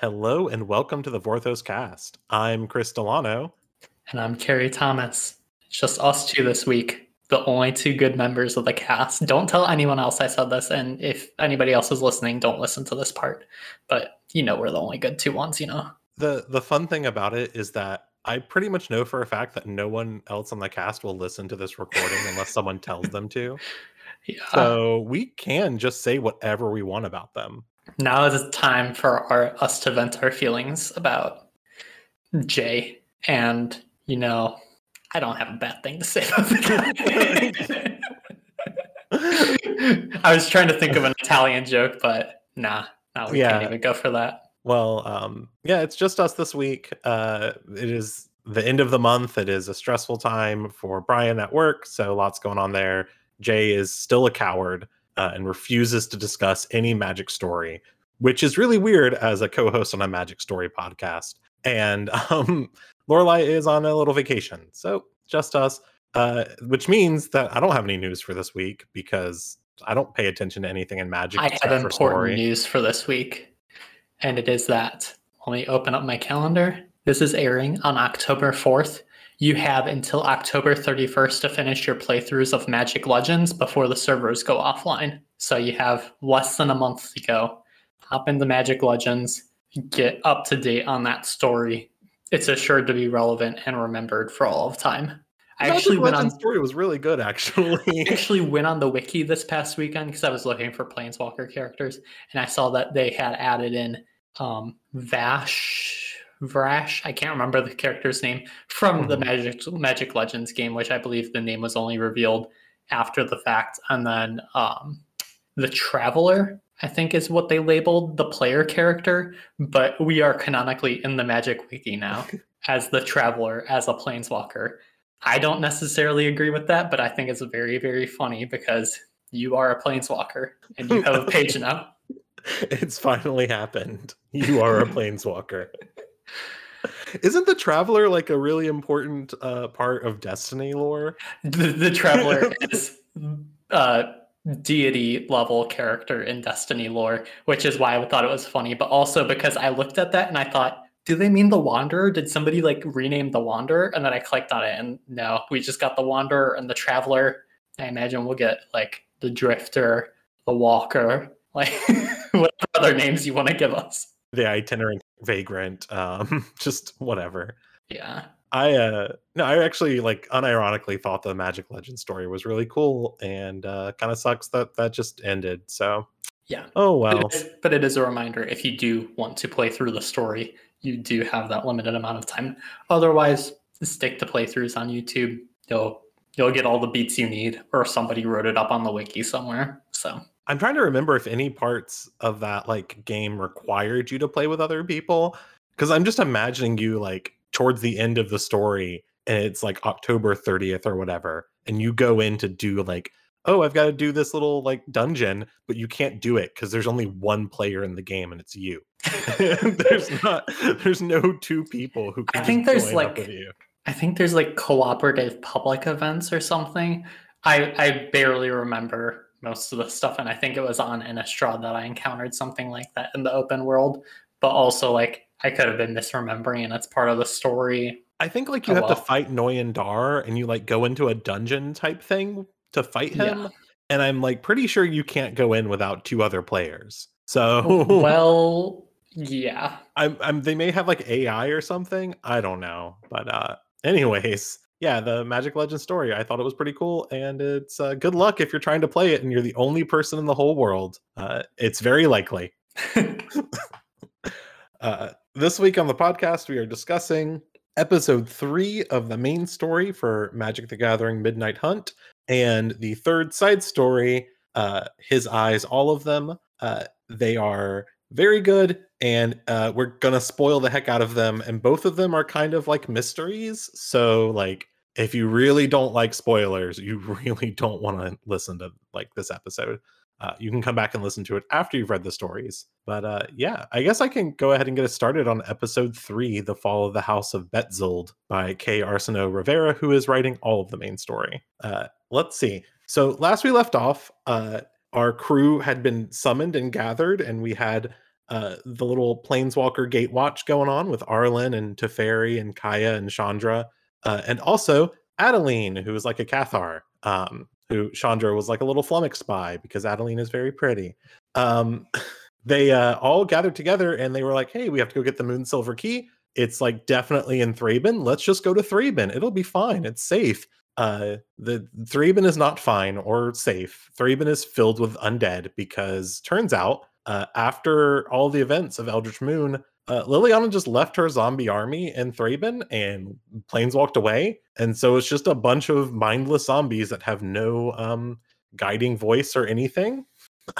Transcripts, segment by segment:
Hello and welcome to the Vorthos cast. I'm Chris Delano. And I'm Carrie Thomas. It's just us two this week, the only two good members of the cast. Don't tell anyone else I said this, and if anybody else is listening, don't listen to this part. But you know we're the only good two ones, you know. The the fun thing about it is that I pretty much know for a fact that no one else on the cast will listen to this recording unless someone tells them to. Yeah. So we can just say whatever we want about them. Now is the time for our us to vent our feelings about Jay. And you know, I don't have a bad thing to say about the guy. I was trying to think of an Italian joke, but nah, nah, we Yeah. can't even go for that. Well, um, yeah, it's just us this week. Uh, it is the end of the month. It is a stressful time for Brian at work, so lots going on there. Jay is still a coward uh, and refuses to discuss any magic story, which is really weird as a co-host on a magic story podcast. And um, Lorelai is on a little vacation, so just us. Uh, which means that I don't have any news for this week because I don't pay attention to anything in magic. I have important story. news for this week, and it is that. Let me open up my calendar. This is airing on October 4th. You have until October 31st to finish your playthroughs of Magic Legends before the servers go offline. So you have less than a month to go. Hop into Magic Legends, get up to date on that story. It's assured to be relevant and remembered for all of time. I actually went on Legends story was really good, actually. I actually went on the wiki this past weekend because I was looking for Planeswalker characters, and I saw that they had added in um, Vash, Vrash. I can't remember the character's name from the Mhm. Magic Magic Legends game, which I believe the name was only revealed after the fact. And then um, the Traveler, I think, is what they labeled the player character. But we are canonically in the Magic Wiki now as the Traveler, as a Planeswalker. I don't necessarily agree with that, but I think it's very, very funny because you are a planeswalker and you have a page now. it's finally happened. You are a planeswalker. Isn't the traveler like a really important uh, part of Destiny lore? The, the traveler is a deity level character in Destiny lore, which is why I thought it was funny, but also because I looked at that and I thought, do they mean the Wanderer? Did somebody like rename the Wanderer? And then I clicked on it and no, we just got the Wanderer and the Traveler. I imagine we'll get like the Drifter, the Walker, like whatever other names you want to give us. The itinerant vagrant, um, just whatever. Yeah. I uh no, I actually like unironically thought the Magic Legend story was really cool, and uh, kind of sucks that that just ended. So Yeah. oh But well. it is- but it is a reminder if you do want to play through the story, you do have that limited amount of time. Otherwise, stick to playthroughs on YouTube. You'll you'll get all the beats you need, or somebody wrote it up on the wiki somewhere. So I'm trying to remember if any parts of that like game required you to play with other people because I'm just imagining you like towards the end of the story and it's like October 30th or whatever and you go in to do like oh I've got to do this little like dungeon but you can't do it because there's only one player in the game and it's you. there's not there's no two people who can I think there's, like. I think there's like cooperative public events or something. I I barely remember most of the stuff, and I think it was on Innistrad that I encountered something like that in the open world. But also, like I could have been misremembering, and it's part of the story. I think like you Oh, have to well. fight Noyan Dar and you like go into a dungeon type thing to fight Yeah. him. And I'm like pretty sure you can't go in without two other players. So well, yeah. I'm, I'm they may have like AI or something. I don't know. But uh anyways, yeah, the Magic Legend story. I thought it was pretty cool. And it's uh, good luck if you're trying to play it and you're the only person in the whole world. Uh it's very likely. Uh, this week on the podcast, we are discussing episode three of the main story for Magic the Gathering Midnight Hunt and the third side story, uh, His Eyes, All of Them. Uh, they are very good, and uh, we're to spoil the heck out of them. And both of them are kind of like mysteries. So, like, if you really don't like spoilers, you really don't want to listen to like this episode. Uh, you can come back and listen to it after you've read the stories. But uh, yeah, I guess I can go ahead and get us started on episode three, The Fall of the House of Betzold by Kay Arsenault Rivera, who is writing all of the main story. Uh, let's see. So last we left off, uh, our crew had been summoned and gathered, and we had uh, the little planeswalker gate watch going on with Arlinn and Teferi and Kaya and Chandra, uh, and also Adeline, who is like a Cathar, um, who Chandra was like a little flummoxed by because Adeline is very pretty. Um, they uh, all gathered together and they were like, "Hey, we have to go get the Moon Silver Key. It's like definitely in Thraben. Let's just go to Thraben. It'll be fine. It's safe." Uh, the Thraben is not fine or safe. Thraben is filled with undead because turns out uh, after all the events of Eldritch Moon, uh, Liliana just left her zombie army in Thraben and planes walked away. And so it's just a bunch of mindless zombies that have no um, guiding voice or anything.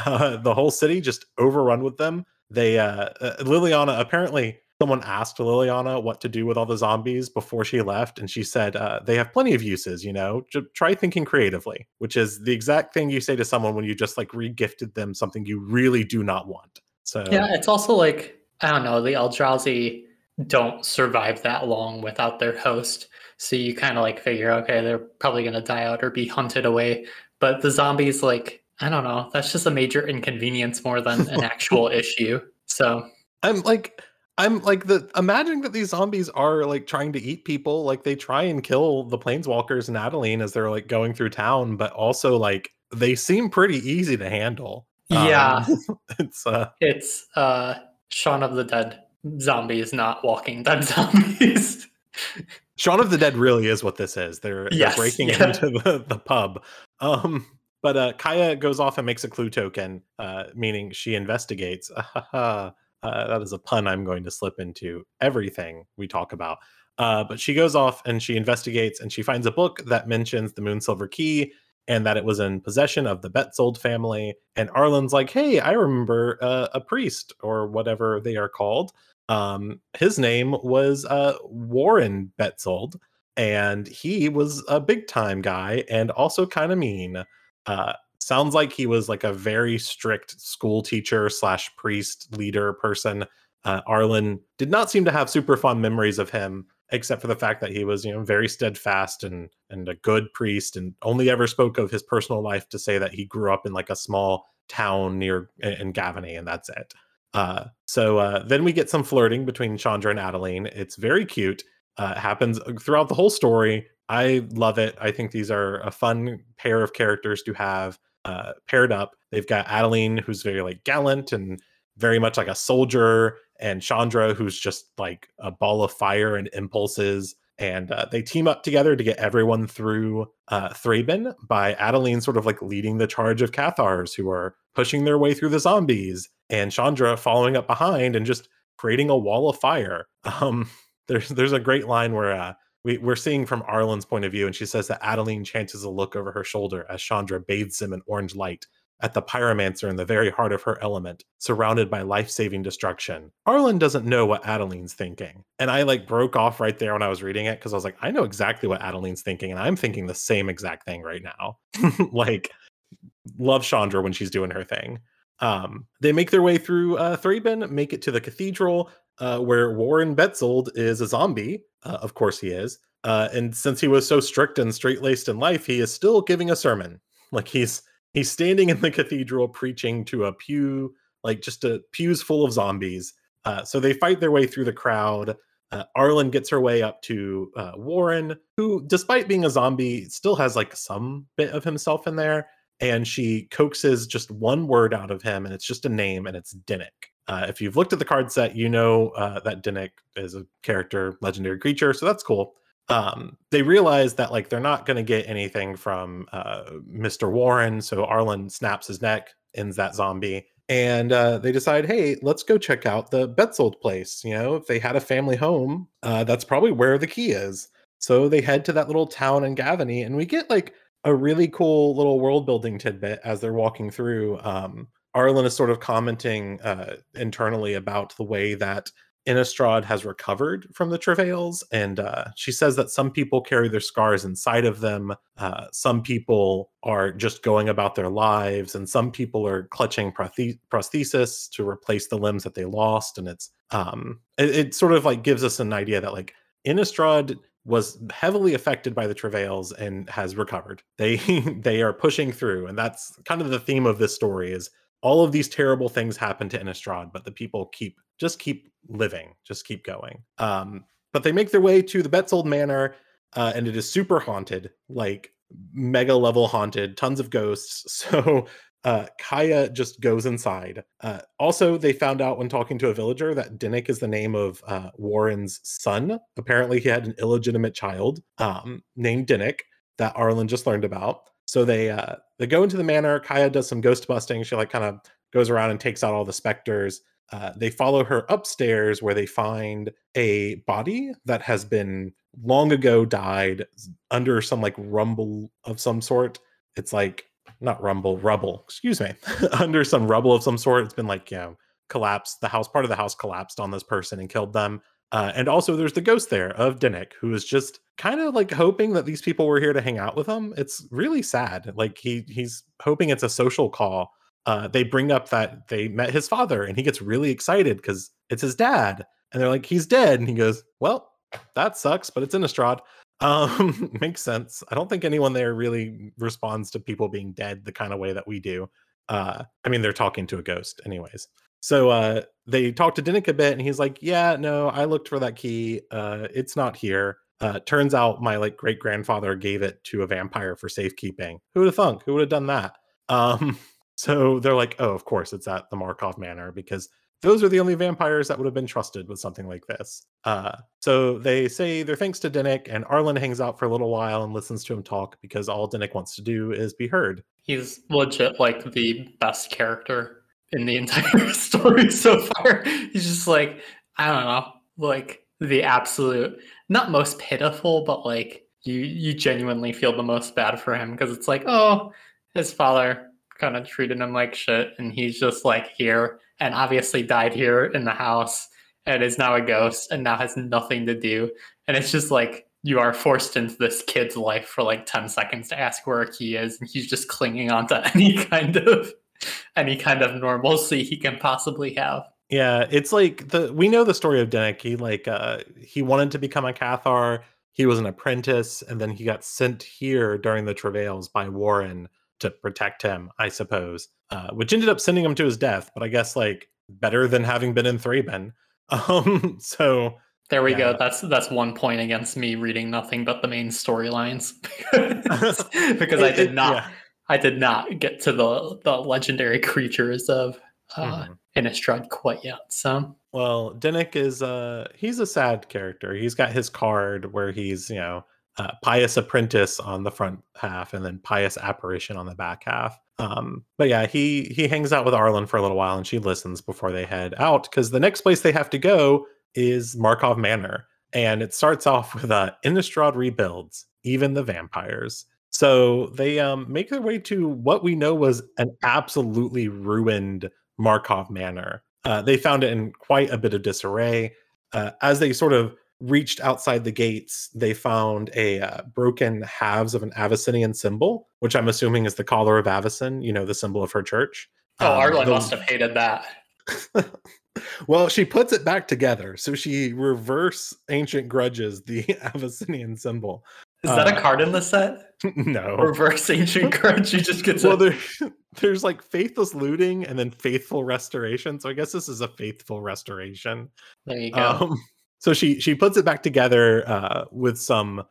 Uh, the whole city just overrun with them. They uh, uh, Liliana apparently someone asked Liliana what to do with all the zombies before she left, and she said uh, they have plenty of uses. You know, just try thinking creatively, which is the exact thing you say to someone when you just like regifted them something you really do not want. So yeah, it's also like I don't know, the Eldrazi don't survive that long without their host. So you kind of like figure, okay, they're probably going to die out or be hunted away. But the zombies, like, I don't know, that's just a major inconvenience more than an actual issue. So I'm like, I'm like the imagining that these zombies are like trying to eat people, like they try and kill the planeswalkers and Adeline as they're like going through town, but also like they seem pretty easy to handle. Yeah. Um, it's uh it's uh Shaun of the Dead zombies, not Walking Dead zombies. Shaun of the Dead really is what this is. They're, Yes, they're breaking yeah. into the, the pub. Um, but uh, Kaya goes off and makes a clue token, uh, meaning she investigates. uh, that is a pun I'm going to slip into everything we talk about. Uh, but she goes off and she investigates and she finds a book that mentions the Moon Silver Key and that it was in possession of the Betzold family. And Arlinn's like, hey, I remember uh, a priest or whatever they are called. Um, his name was uh, Warren Betzold, and he was a big time guy and also kind of mean. Uh, sounds like he was like a very strict school teacher slash priest leader person. Uh, Arlinn did not seem to have super fond memories of him, except for the fact that he was, you know, very steadfast and and a good priest, and only ever spoke of his personal life to say that he grew up in like a small town near in Gavony, and that's it. Uh, so uh, then we get some flirting between Chandra and Adeline. It's very cute. Uh, it happens throughout the whole story. I love it. I think these are a fun pair of characters to have uh, paired up. They've got Adeline, who's very like gallant and very much like a soldier, and Chandra, who's just like a ball of fire and impulses. And uh, they team up together to get everyone through uh, Thraben by Adeline sort of like leading the charge of Cathars who are pushing their way through the zombies, and Chandra following up behind and just creating a wall of fire. Um, there's there's a great line where uh, we, we're seeing from Arlinn's point of view, and she says that Adeline chances a look over her shoulder as Chandra bathes him in orange light at the pyromancer in the very heart of her element, surrounded by life-saving destruction. Arlinn doesn't know what Adeline's thinking. And I like broke off right there when I was reading it because I was like, I know exactly what Adeline's thinking, and I'm thinking the same exact thing right now. like, love Chandra when she's doing her thing. Um, they make their way through uh, Thraben, make it to the cathedral, uh, where Warren Betzold is a zombie. Uh, of course, he is. Uh, and since he was so strict and straight laced in life, he is still giving a sermon. Like he's he's standing in the cathedral preaching to a pew, like just a pews full of zombies. Uh, so they fight their way through the crowd. Uh, Arlinn gets her way up to uh, Warren, who, despite being a zombie, still has like some bit of himself in there. And she coaxes just one word out of him, and it's just a name, and it's Dennick. Uh, if you've looked at the card set, you know uh, that Dennick is a character, legendary creature, so that's cool. Um, they realize that like they're not going to get anything from uh, Mr. Warren, so Arlinn snaps his neck, ends that zombie, and uh, they decide, hey, let's go check out the Betzold place. You know, if they had a family home, uh, that's probably where the key is. So they head to that little town in Gavony, and we get like a really cool little world building tidbit as they're walking through. Um, Arlinn is sort of commenting uh, internally about the way that Innistrad has recovered from the travails, and uh, she says that some people carry their scars inside of them. Uh, some people are just going about their lives, and some people are clutching prothe- prosthesis to replace the limbs that they lost. And it's um, it, it sort of like gives us an idea that like Innistrad was heavily affected by the travails and has recovered. They they are pushing through, and that's kind of the theme of this story is all of these terrible things happen to Innistrad, but the people keep just keep living, just keep going. Um, but they make their way to the Betzold Manor, uh, and it is super haunted, like mega level haunted, tons of ghosts. So uh, Kaya just goes inside. Uh, also, they found out when talking to a villager that Dennick is the name of uh, Warren's son. Apparently, he had an illegitimate child um, named Dennick that Arlinn just learned about. So they uh, they go into the manor. Kaya does some ghost busting. She like kind of goes around and takes out all the specters. Uh, they follow her upstairs where they find a body that has been long ago died under some like rumble of some sort. It's like not rumble, rubble, excuse me, under some rubble of some sort. It's been like, you know, collapsed. The house, part of the house collapsed on this person and killed them. Uh, and also, there's the ghost there of Dennick, who is just kind of like hoping that these people were here to hang out with him. It's really sad. Like he he's hoping it's a social call. Uh, they bring up that they met his father, and he gets really excited because it's his dad. And they're like, he's dead, and he goes, "Well, that sucks, but it's Innistrad." Um, makes sense. I don't think anyone there really responds to people being dead the kind of way that we do. Uh, I mean, they're talking to a ghost, anyways. So uh, they talk to Dennick a bit, and he's like, "Yeah, no, I looked for that key. Uh, it's not here. Uh, turns out my like great grandfather gave it to a vampire for safekeeping. Who would have thunk? Who would have done that?" Um, so they're like, "Oh, of course, it's at the Markov Manor because those are the only vampires that would have been trusted with something like this. Uh, so they say their thanks to Dennick, and Arlinn hangs out for a little while and listens to him talk because all Dennick wants to do is be heard. He's legit like the best character in the entire story so far. He's just like, I don't know, like the absolute, not most pitiful, but like you you genuinely feel the most bad for him because it's like, oh, his father kind of treated him like shit, and he's just like here and obviously died here in the house and is now a ghost and now has nothing to do. And it's just like you are forced into this kid's life for like 10 seconds to ask where key is, and he's just clinging on to any kind of any kind of normalcy he can possibly have. Yeah, it's like the we know the story of Dennick. He like uh he wanted to become a Cathar. He was an apprentice, and then he got sent here during the travails by Warren to protect him, I suppose, uh, which ended up sending him to his death. But I guess like better than having been in Thraben. Um, so there we yeah. go. That's that's one point against me reading nothing but the main storylines because I did not. Yeah. I did not get to the the legendary creatures of uh, mm-hmm. Innistrad quite yet. So well, Dennick is uh he's a sad character. He's got his card where he's you know uh, pious apprentice on the front half and then pious apparition on the back half um, but yeah he he hangs out with arlinn for a little while and she listens before they head out because the next place they have to go is markov manor and it starts off with uh innistrad rebuilds even the vampires so they um, make their way to what we know was an absolutely ruined markov manor uh, they found it in quite a bit of disarray uh, as they sort of reached outside the gates, they found a uh, broken halves of an Avacynian symbol, which I'm assuming is the collar of Avacyn, you know, the symbol of her church. Oh, um, Arlinn the... must have hated that. well, she puts it back together. So she reverse ancient grudges the Avacynian symbol. Is that uh, a card in the set? No. Reverse ancient grudge. She just gets well. There, there's like faithless looting and then faithful restoration. So I guess this is a faithful restoration. There you go. Um, so she she puts it back together uh, with some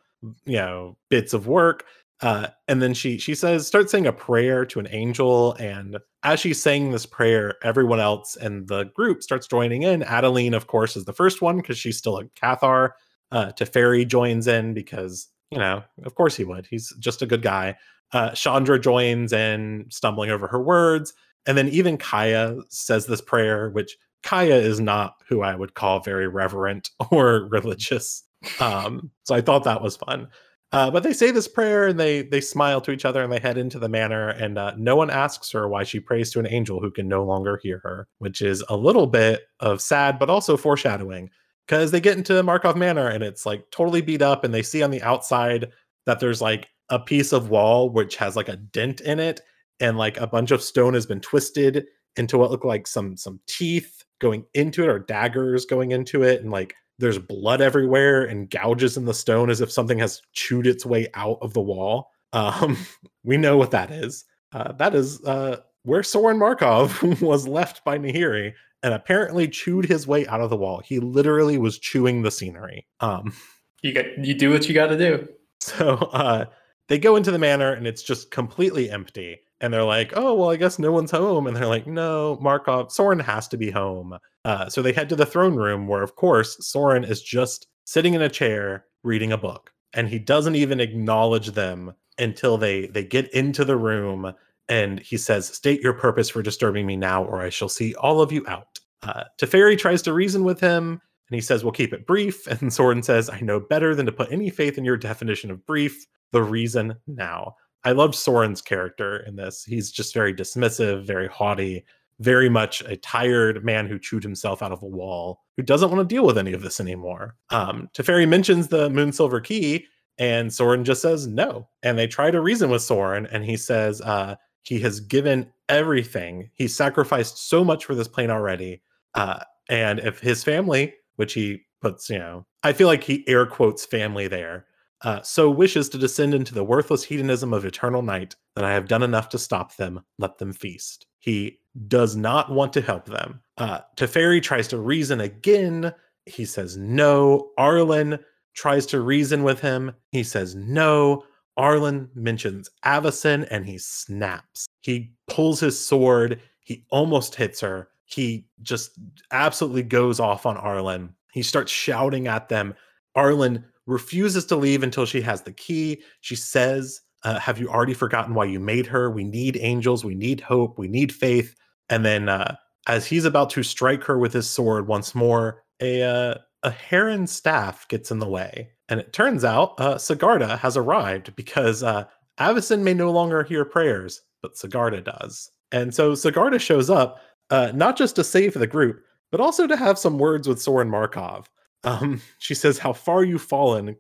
you know bits of work uh, and then she she says starts saying a prayer to an angel and as she's saying this prayer everyone else in the group starts joining in adeline of course is the first one because she's still a cathar uh, teferi joins in because you know of course he would. He's just a good guy. Uh, chandra joins in stumbling over her words. And then even kaya says this prayer which Kaya is not who I would call very reverent or religious. Um, so I thought that was fun. Uh, but they say this prayer and they they smile to each other and they head into the manor. And uh, no one asks her why she prays to an angel who can no longer hear her, which is a little bit of sad but also foreshadowing because they get into Markov Manor and it's like totally beat up and they see on the outside that there's like a piece of wall which has like a dent in it and like a bunch of stone has been twisted into what look like some some teeth going into it or daggers going into it and like there's blood everywhere and gouges in the stone as if something has chewed its way out of the wall. Um we know what that is. Uh that is uh where Sorin Markov was left by Nahiri and apparently chewed his way out of the wall. He literally was chewing the scenery. Um, you get you do what you got to do. So uh, they go into the manor and it's just completely empty. And they're like, "Oh well, I guess no one's home." And they're like, "No, Markov, Sorin has to be home." Uh, so they head to the throne room, where of course Sorin is just sitting in a chair reading a book, and he doesn't even acknowledge them until they they get into the room and he says, State your purpose for disturbing me now, or I shall see all of you out. Uh, Teferi tries to reason with him, and he says, We'll keep it brief. And Sorin says, I know better than to put any faith in your definition of brief, the reason now. I love Sorin's character in this. He's just very dismissive, very haughty, very much a tired man who chewed himself out of a wall, who doesn't want to deal with any of this anymore. Um, Teferi mentions the Moon Silver Key, and Sorin just says no. And they try to reason with Sorin, and he says, uh, he has given everything. He sacrificed so much for this plane already. Uh, and if his family, which he puts, you know, I feel like he air quotes family there, uh, so wishes to descend into the worthless hedonism of eternal night, then I have done enough to stop them. Let them feast. He does not want to help them. Uh, Teferi tries to reason again. He says no. Arlinn tries to reason with him. He says no. Arlinn mentions Avacyn and he snaps. He pulls his sword. He almost hits her. He just absolutely goes off on Arlinn. He starts shouting at them. Arlinn refuses to leave until she has the key. She says, uh, Have you already forgotten why you made her? We need angels. We need hope. We need faith. And then, uh, as he's about to strike her with his sword once more, a uh, a heron staff gets in the way. And it turns out uh, Sigarda has arrived because uh, Avacyn may no longer hear prayers, but Sigarda does. And so Sigarda shows up uh, not just to save the group, but also to have some words with Sorin Markov. Um, she says, How far you've fallen,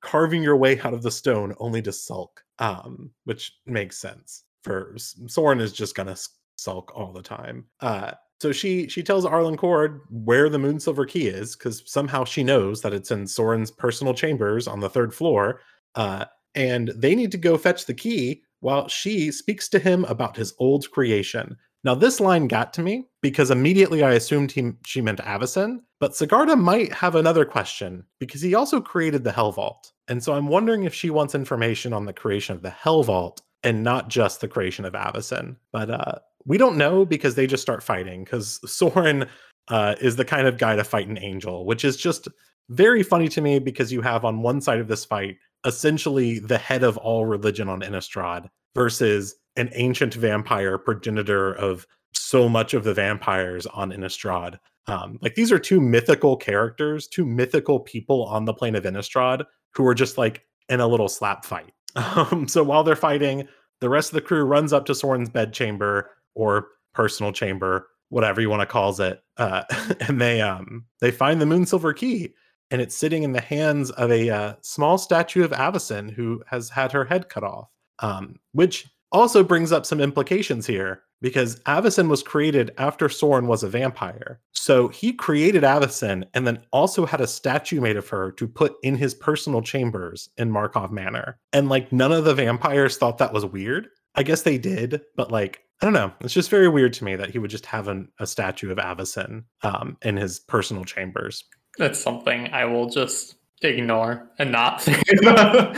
carving your way out of the stone only to sulk, um, which makes sense. For Sorin is just going to sulk all the time. Uh, so she she tells Arlinn Kord where the Moonsilver key is because somehow she knows that it's in Sorin's personal chambers on the third floor, uh, and they need to go fetch the key while she speaks to him about his old creation. Now this line got to me because immediately I assumed he she meant Avacyn, but Sigarda might have another question because he also created the Helvault, and so I'm wondering if she wants information on the creation of the Helvault and not just the creation of Avacyn. But uh, we don't know because they just start fighting because Sorin uh, is the kind of guy to fight an angel, which is just very funny to me because you have on one side of this fight essentially the head of all religion on Innistrad versus an ancient vampire progenitor of so much of the vampires on Innistrad. Um, like these are two mythical characters, two mythical people on the plane of Innistrad who are just like in a little slap fight. Um, so while they're fighting, the rest of the crew runs up to Sorin's bedchamber or personal chamber, whatever you want to call it, uh, and they um they find the moon silver key, and it's sitting in the hands of a uh, small statue of Avacyn who has had her head cut off, um, which also brings up some implications here because Avacyn was created after Sorin was a vampire. So he created Avacyn and then also had a statue made of her to put in his personal chambers in Markov Manor. And like none of the vampires thought that was weird. I guess they did, but like I don't know. It's just very weird to me that he would just have an, a statue of Avacyn um, in his personal chambers. That's something I will just ignore and not think about,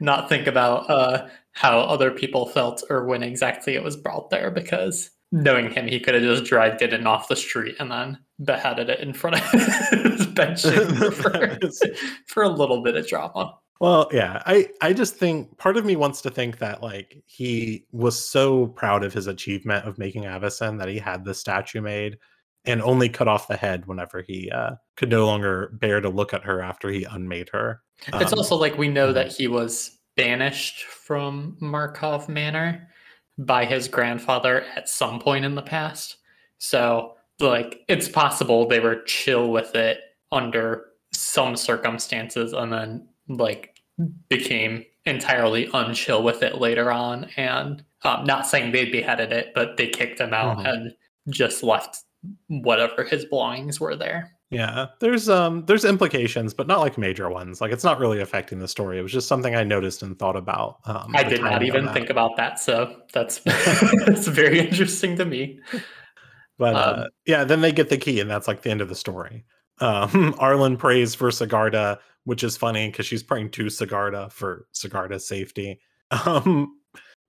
not think about uh, how other people felt or when exactly it was brought there because knowing him he could have just dragged it in off the street and then beheaded it in front of his bench for, for a little bit of drama well, yeah, I I just think part of me wants to think that like he was so proud of his achievement of making Avacyn that he had the statue made and only cut off the head whenever he uh, could no longer bear to look at her after he unmade her. Um, it's also like we know mm-hmm. that he was banished from Markov Manor by his grandfather at some point in the past. So, like, it's possible they were chill with it under some circumstances and then, like, became entirely unchill with it later on. And um, not saying they beheaded it, but they kicked him out mm-hmm. and just left whatever his belongings were there. Yeah, there's um there's implications, but not like major ones. Like it's not really affecting the story. It was just something I noticed and thought about. Um, I did not even think about that, so that's that's very interesting to me. But uh, um, yeah, then they get the key, and that's like the end of the story. Um, Arlinn prays for Sigarda, which is funny because she's praying to Sigarda for Sigarda's safety. Um,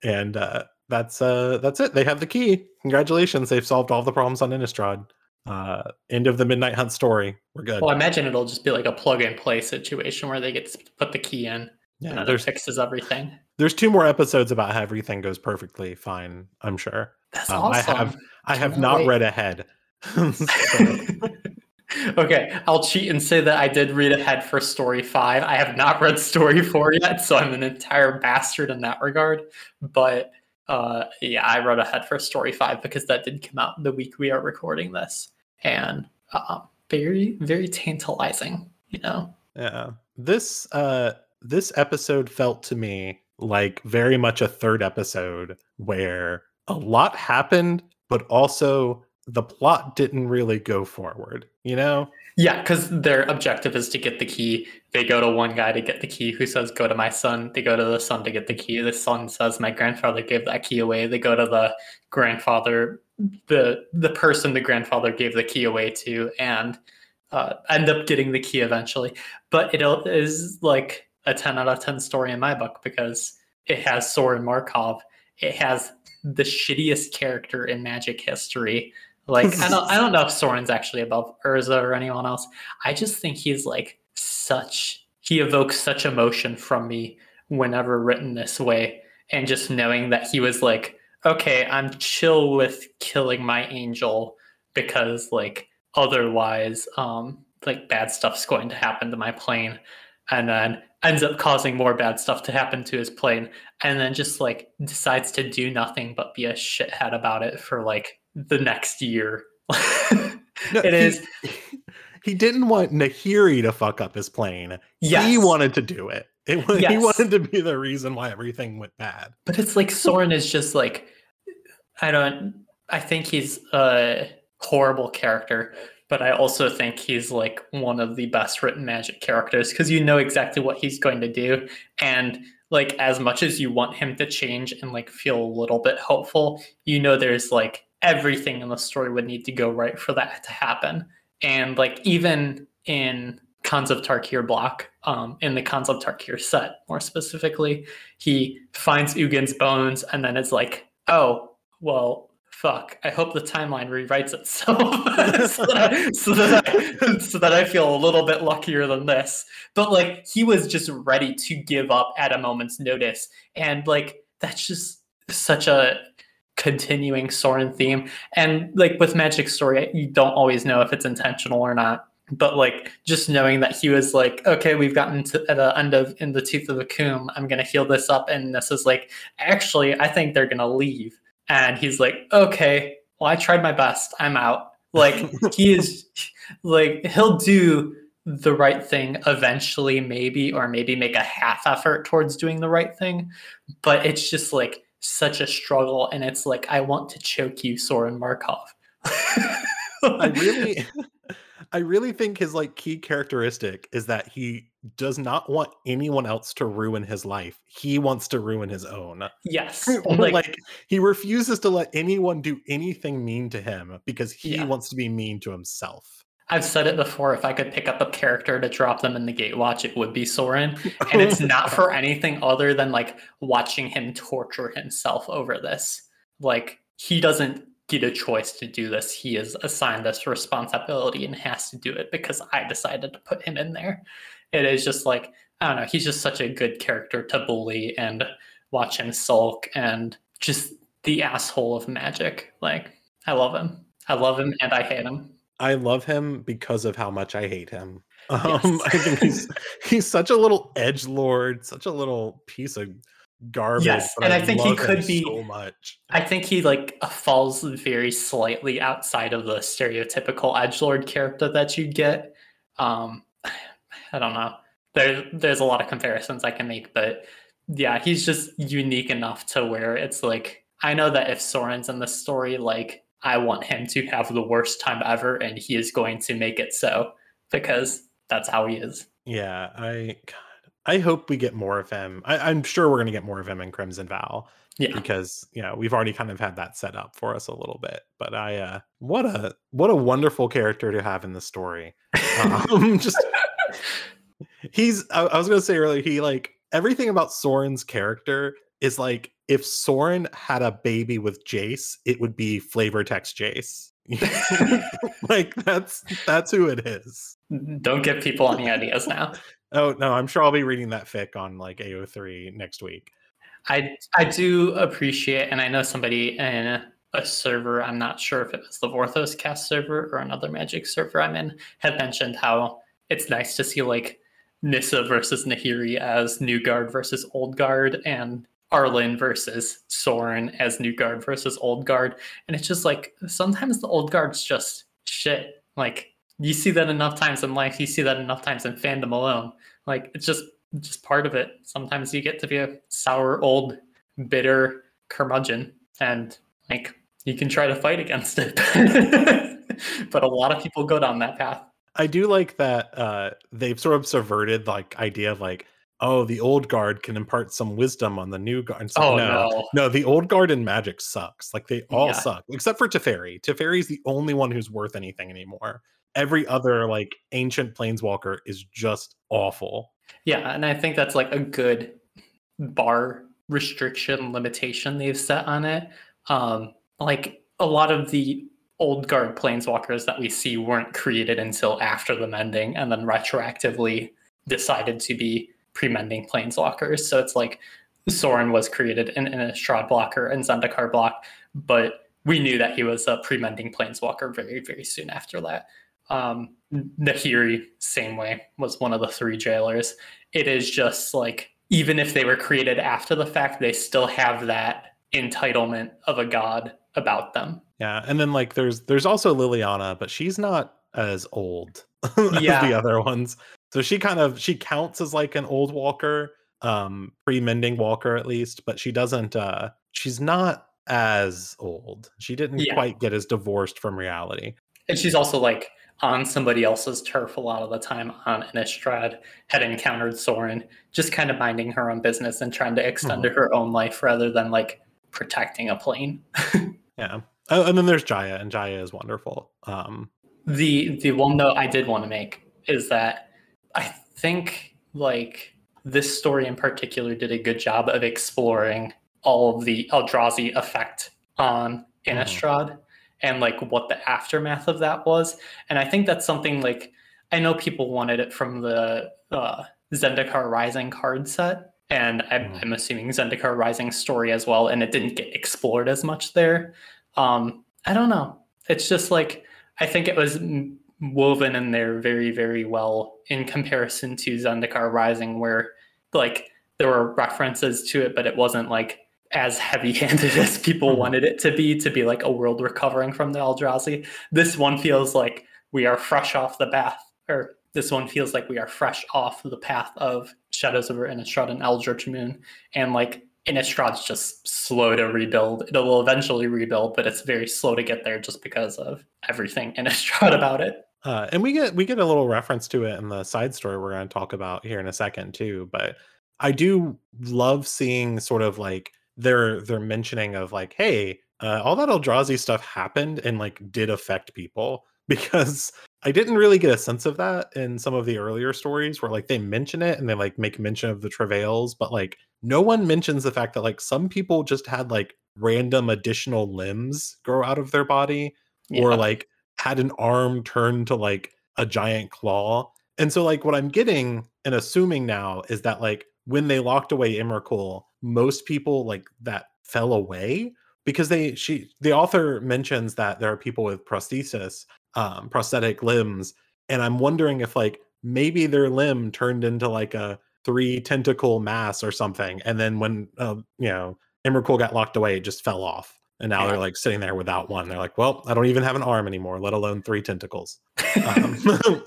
and uh, that's uh, that's it. They have the key. Congratulations, they've solved all the problems on Innistrad. Uh, end of the Midnight Hunt story. We're good. Well, I imagine it'll just be like a plug and play situation where they get to put the key in. Yeah, and there's fixes everything. There's two more episodes about how everything goes perfectly fine. I'm sure. That's um, awesome. I have I have not wait. read ahead. okay, I'll cheat and say that I did read ahead for story five. I have not read story four yet, so I'm an entire bastard in that regard. But uh, yeah, I read ahead for story five because that did come out the week we are recording this, and uh, very, very tantalizing. You know. Yeah. This uh, this episode felt to me like very much a third episode where a lot happened, but also the plot didn't really go forward, you know? Yeah, because their objective is to get the key. They go to one guy to get the key who says, Go to my son. They go to the son to get the key. The son says, My grandfather gave that key away. They go to the grandfather, the the person the grandfather gave the key away to, and uh, end up getting the key eventually. But it is like a 10 out of 10 story in my book because it has Sorin Markov. It has the shittiest character in magic history like I don't I don't know if Sorin's actually above Urza or anyone else. I just think he's like such he evokes such emotion from me whenever written this way. And just knowing that he was like, okay, I'm chill with killing my angel because like otherwise um like bad stuff's going to happen to my plane and then ends up causing more bad stuff to happen to his plane and then just like decides to do nothing but be a shithead about it for like the next year. no, it he, is. He didn't want Nahiri to fuck up his plane. Yes. He wanted to do it. it yes. He wanted to be the reason why everything went bad. But it's like Sorin is just like, I don't, I think he's a horrible character, but I also think he's like one of the best written magic characters because you know exactly what he's going to do. And like, as much as you want him to change and like feel a little bit hopeful, you know, there's like everything in the story would need to go right for that to happen. And like even in of Tarkir block, um, in the of Tarkir set more specifically, he finds Ugin's bones and then it's like, oh, well, fuck. I hope the timeline rewrites itself so, that I, so, that I, so that I feel a little bit luckier than this. But like he was just ready to give up at a moment's notice. And like that's just such a continuing Sorin theme. And like with Magic Story, you don't always know if it's intentional or not. But like just knowing that he was like, okay, we've gotten to at the end of in the teeth of Akoum. I'm gonna heal this up, and this is like, actually, I think they're gonna leave. And he's like, okay, well, I tried my best. I'm out. Like he is, like he'll do the right thing eventually, maybe, or maybe make a half effort towards doing the right thing. But it's just like such a struggle and it's like i want to choke you sorin markov. I really i really think his like key characteristic is that he does not want anyone else to ruin his life. He wants to ruin his own. Yes. Like, like he refuses to let anyone do anything mean to him because he yeah. wants to be mean to himself I've said it before. If I could pick up a character to drop them in the Gatewatch, it would be Sorin. And it's not for anything other than like watching him torture himself over this. Like he doesn't get a choice to do this. He is assigned this responsibility and has to do it because I decided to put him in there. It is just like, I don't know, he's just such a good character to bully and watch him sulk and just the asshole of magic. Like, I love him. I love him and I hate him. I love him because of how much I hate him. Um, yes. I think he's he's such a little edge lord, such a little piece of garbage. Yes, and I, I think he could be so much. I think he like falls very slightly outside of the stereotypical edge lord character that you get. Um, I don't know. There's there's a lot of comparisons I can make, but yeah, he's just unique enough to where it's like I know that if Sorin's in the story, like I want him to have the worst time ever, and he is going to make it so because that's how he is. Yeah, I God, I hope we get more of him. I, am sure we're gonna get more of him in Crimson Vow. Yeah. Because you know, we've already kind of had that set up for us a little bit. But I uh what a what a wonderful character to have in the story. Um just he's I, I was gonna say earlier, he like everything about Sorin's character is like if Sorin had a baby with Jace, it would be flavor text Jace. like that's that's who it is. Don't give people any ideas now. Oh no, I'm sure I'll be reading that fic on like AO3 next week. I I do appreciate, and I know somebody in a server, I'm not sure if it was the Vorthos cast server or another Magic server I'm in, had mentioned how it's nice to see like Nissa versus Nahiri as new guard versus old guard, and Arlinn versus Sorin as new guard versus old guard. And it's just like sometimes the old guard's just shit. Like you see that enough times in life, you see that enough times in fandom alone. Like it's just just part of it. Sometimes you get to be a sour, old, bitter curmudgeon, and like you can try to fight against it. but a lot of people go down that path. I do like that uh, they've sort of subverted like idea of like oh, the old guard can impart some wisdom on the new guard. oh no, no, no, the old guard in Magic sucks. Like they all Yeah. suck, except for Teferi. Teferi's the only one who's worth anything anymore. Every other like ancient planeswalker is just awful. Yeah, and I think that's like a good bar restriction limitation they've set on it. Um, like a lot of the old guard planeswalkers that we see weren't created until after the mending and then retroactively decided to be pre-mending planeswalkers. So it's like Sorin was created in, Innistrad blocker and Zendikar block, but we knew that he was a pre-mending planeswalker very, very soon after that. Um, Nahiri, same way, was one of the three jailers. It is just like even if they were created after the fact, they still have that entitlement of a god about them. Yeah, and then like there's there's also Liliana, but she's not as old as Yeah. the other ones. So she kind of she counts as like an old walker, um, pre-mending walker at least, but she doesn't uh she's not as old. She didn't Yeah. quite get as divorced from reality. And she's also like on somebody else's turf a lot of the time on Innistrad, had encountered Sorin, just kind of minding her own business and trying to extend her own life rather than like protecting a plane. Yeah. Oh, and then there's Jaya, and Jaya is wonderful. Um, The the one note I did want to make is that I think like this story in particular did a good job of exploring all of the Eldrazi effect on Innistrad and like what the aftermath of that was. And I think that's something like I know people wanted it from the uh, Zendikar Rising card set, and I'm, Mhm. I'm assuming Zendikar Rising story as well, and it didn't get explored as much there. Um, I don't know. It's just like I think it was m- woven in there very, very well in comparison to Zendikar Rising, where like there were references to it, but it wasn't like as heavy-handed as people Mhm. wanted it to be. To be like a world recovering from the Eldrazi. This one feels like we are fresh off the path, or this one feels like we are fresh off the path of Shadows over Innistrad and Eldritch Moon, and like Innistrad's just slow to rebuild. It will eventually rebuild, but it's very slow to get there just because of everything Innistrad about it. Uh, and we get we get a little reference to it in the side story we're going to talk about here in a second too. But I do love seeing sort of like their their mentioning of like, hey, uh, all that Eldrazi stuff happened and like did affect people because I didn't really get a sense of that in some of the earlier stories where like they mention it and they like make mention of the travails, but like no one mentions the fact that like some people just had like random additional limbs grow out of their body or like had an arm turned to like a giant claw. And so like what I'm getting and assuming now is that like when they locked away Emrakul, most people like that fell away because they she the author mentions that there are people with prosthesis, um, prosthetic limbs, and I'm wondering if like maybe their limb turned into like a three tentacle mass or something, and then when uh, you know Emrakul got locked away, it just fell off. And now they're like sitting there without one. They're like, well, I don't even have an arm anymore, let alone three tentacles. Um,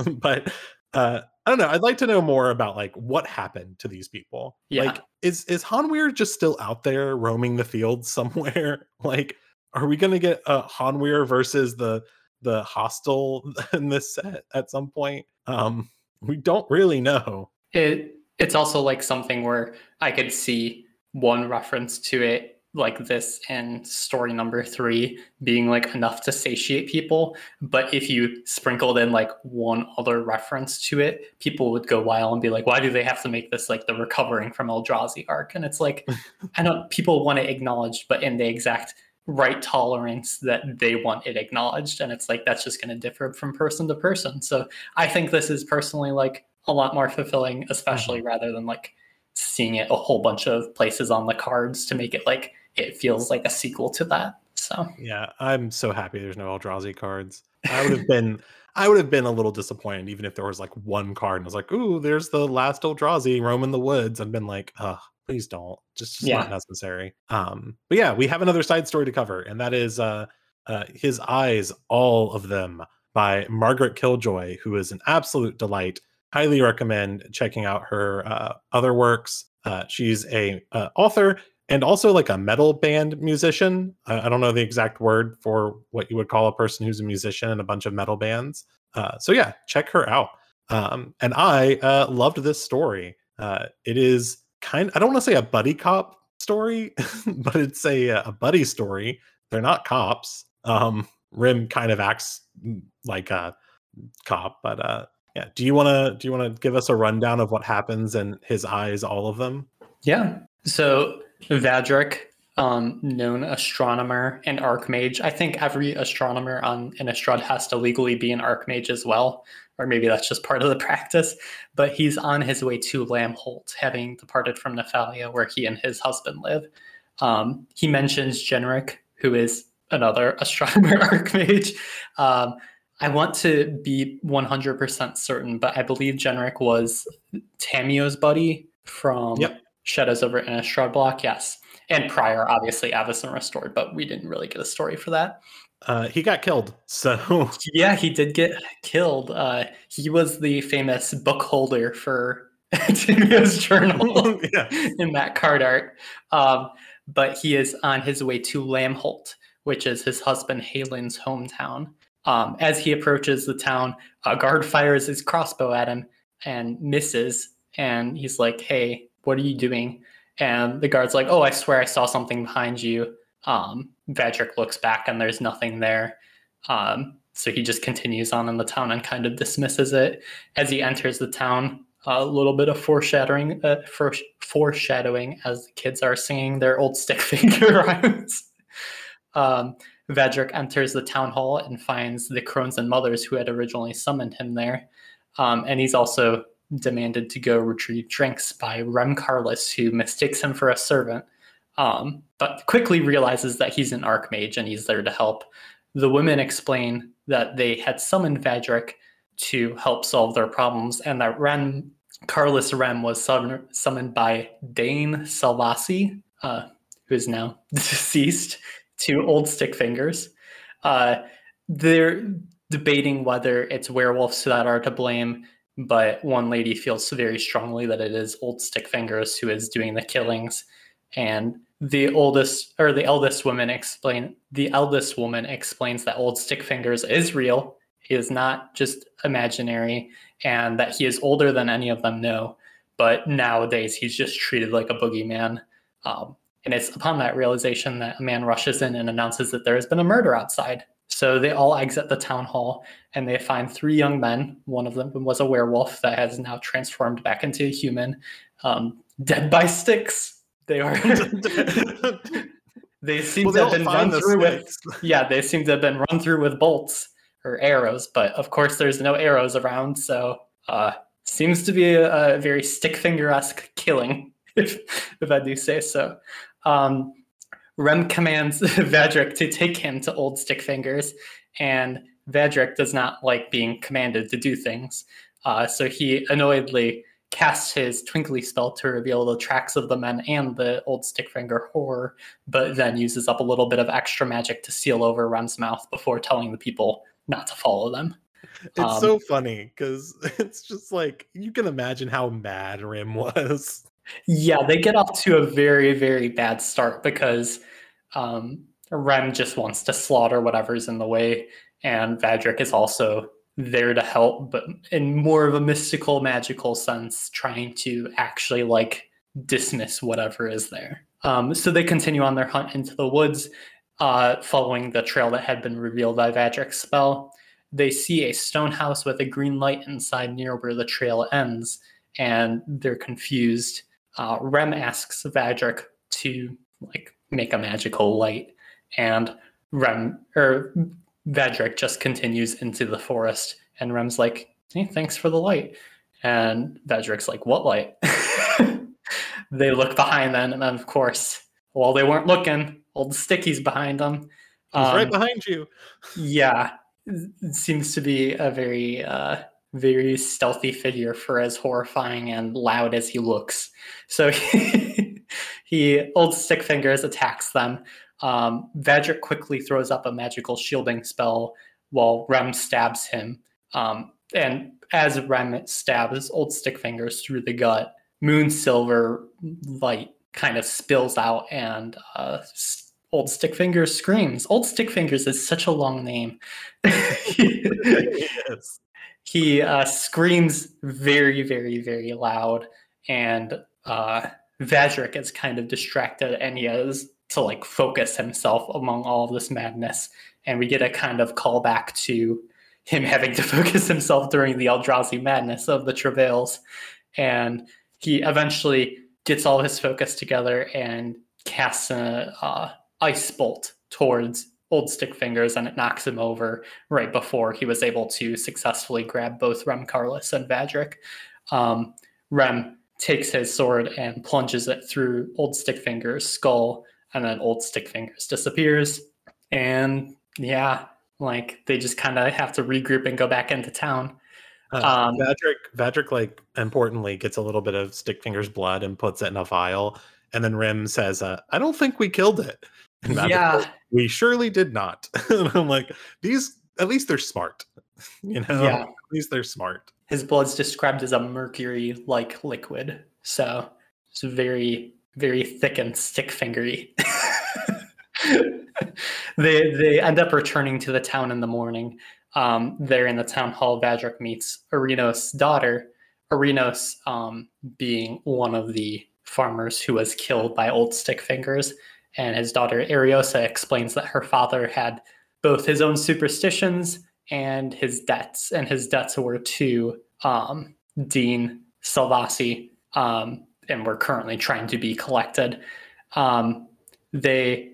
but uh, I don't know. I'd like to know more about like what happened to these people. Yeah. Like, is is Hanweir just still out there roaming the fields somewhere? like, are we gonna get a Hanweir versus the the hostile in this set at some point? Um, we don't really know. It it's also like something where I could see one reference to it like this in story number three being like enough to satiate people. But if you sprinkled in like one other reference to it, people would go wild and be like, why do they have to make this like the recovering from Eldrazi arc? And it's like, I know people want it acknowledged, but in the exact right tolerance that they want it acknowledged. And it's like, that's just going to differ from person to person. So I think this is personally like a lot more fulfilling, especially mm-hmm. rather than like seeing it a whole bunch of places on the cards to make it like it feels like a sequel to that. So yeah, I'm so happy there's no Eldrazi cards. I would have been I would have been a little disappointed even if there was like one card and I was like, ooh, there's the last Eldrazi roaming the woods. I've been like, oh, please don't. Just, just yeah. not necessary. Um, but yeah, we have another side story to cover, and that is uh uh his eyes, all of them by Margaret Killjoy, who is an absolute delight. Highly recommend checking out her uh, other works. Uh, she's a uh, author and also like a metal band musician. I, I, don't know the exact word for what you would call a person who's a musician in a bunch of metal bands. Uh, so yeah, check her out. Um, and I uh, loved this story. Uh, it is kind. I don't want to say a buddy cop story, but it's a a buddy story. They're not cops. Um, Rem kind of acts like a cop, but uh, yeah. Do you want to do you want to give us a rundown of what happens in his eyes, all of them? Yeah. So Vadrik, um, known astronomer and archmage. I think every astronomer on Innistrad has to legally be an archmage as well, or maybe that's just part of the practice. But he's on his way to Lambholt, having departed from Nephalia, where he and his husband live. Um, he mentions Jenrik, who is another astronomer archmage. Um, I want to be 100% certain, but I believe Jenrik was Tamiyo's buddy from yep. Shadows over Innistrad block, yes. And prior, obviously, Avacyn Restored, but we didn't really get a story for that. Uh, he got killed. So yeah, he did get killed. Uh, he was the famous book holder for Tamiyo's journal in that card art. Um, but he is on his way to Lambholt, which is his husband Halen's hometown. Um, as he approaches the town, a guard fires his crossbow at him and misses. And he's like, "Hey, what are you doing? And the guard's like, oh, I swear I saw something behind you. Um, looks back and there's nothing there. Um, so he just continues on in the town and kind of dismisses it. As he enters the town, a little bit of foreshadowing, uh, foreshadowing as the kids are singing their old stick figure rhymes. Um, enters the town hall and finds the crones and mothers who had originally summoned him there. Um, and he's also demanded to go retrieve drinks by Rem Karolus, who mistakes him for a servant, um, but quickly realizes that he's an archmage and he's there to help. The women explain that they had summoned Vadrik to help solve their problems, and that Rem Karolus Rem was summoned by Dane Salvasi, uh, who is now deceased, to Old Stick Fingers. Uh, they're debating whether it's werewolves that are to blame but one lady feels very strongly that it is old stick fingers who is doing the killings. And the oldest or the eldest woman explain the eldest woman explains that old stick fingers is real he is not just imaginary and that he is older than any of them know. But nowadays he's just treated like a boogeyman. Um, and it's upon that realization that a man rushes in and announces that there has been a murder outside so they all exit the town hall and they find three young men. One of them was a werewolf that has now transformed back into a human, um, dead by sticks. They are. they seem well, to have been run through with. Yeah, they seem to have been run through with bolts or arrows, but of course there's no arrows around, so uh, seems to be a, a very stick finger esque killing, if if I do say so. Um, Rem commands Vadrik to take him to Old Stick Fingers, and Vadrik does not like being commanded to do things. Uh, so he annoyedly casts his twinkly spell to reveal the tracks of the men and the old stick finger horror, but then uses up a little bit of extra magic to seal over Rem's mouth before telling the people not to follow them. It's um, so funny because it's just like you can imagine how mad Rem was. Yeah, they get off to a very, very bad start because um, Rem just wants to slaughter whatever's in the way, and Vadrik is also there to help, but in more of a mystical, magical sense, trying to actually like dismiss whatever is there. Um, so they continue on their hunt into the woods, uh, following the trail that had been revealed by Vadrik's spell. They see a stone house with a green light inside near where the trail ends, and they're confused. Uh, Rem asks Vadrik to like make a magical light, and Rem or Vadrik just continues into the forest, and Rem's like, "Hey, thanks for the light," and Vadrik's like, "What light?" they look behind them, and then of course, while they weren't looking, old Sticky's behind them. He's um, right behind you. yeah, it seems to be a very, uh, very stealthy figure for as horrifying and loud as he looks. So he, he old stick fingers attacks them. Um, quickly throws up a magical shielding spell while Rem stabs him. Um, and as Rem stabs Old Stick Fingers through the gut, moon silver light kind of spills out and uh, Old Stick Fingers screams. Old Stick Fingers is such a long name. yes. He uh, screams very, very, very loud, and uh, Vadrik is kind of distracted, and he has to like focus himself among all of this madness. And we get a kind of callback to him having to focus himself during the Eldrazi madness of the travails. And he eventually gets all his focus together and casts an uh, ice bolt towards Old Stick Fingers, and it knocks him over right before he was able to successfully grab both Rem Karolus and Vadrik. Um, Rem takes his sword and plunges it through Old Stick Fingers' skull, and then Old Stick Fingers disappears. And yeah, like they just kind of have to regroup and go back into town. Uh, um, Vadrik, Vadrik, like importantly, gets a little bit of Stick Fingers blood and puts it in a vial. And then Rem says, uh, "I don't think we killed it." Yeah, we surely did not. and I'm like, these at least they're smart, you know. Yeah, at least they're smart. His blood's described as a mercury-like liquid, so it's very, very thick and stick fingery. they they end up returning to the town in the morning um, there in the town hall, Vadrik meets Arinos' daughter, Arinos um, being one of the farmers who was killed by Old Stick Fingers. And his daughter Ariosa explains that her father had both his own superstitions and his debts, and his debts were to um, Dean Salvasi, um, and were currently trying to be collected. Um, they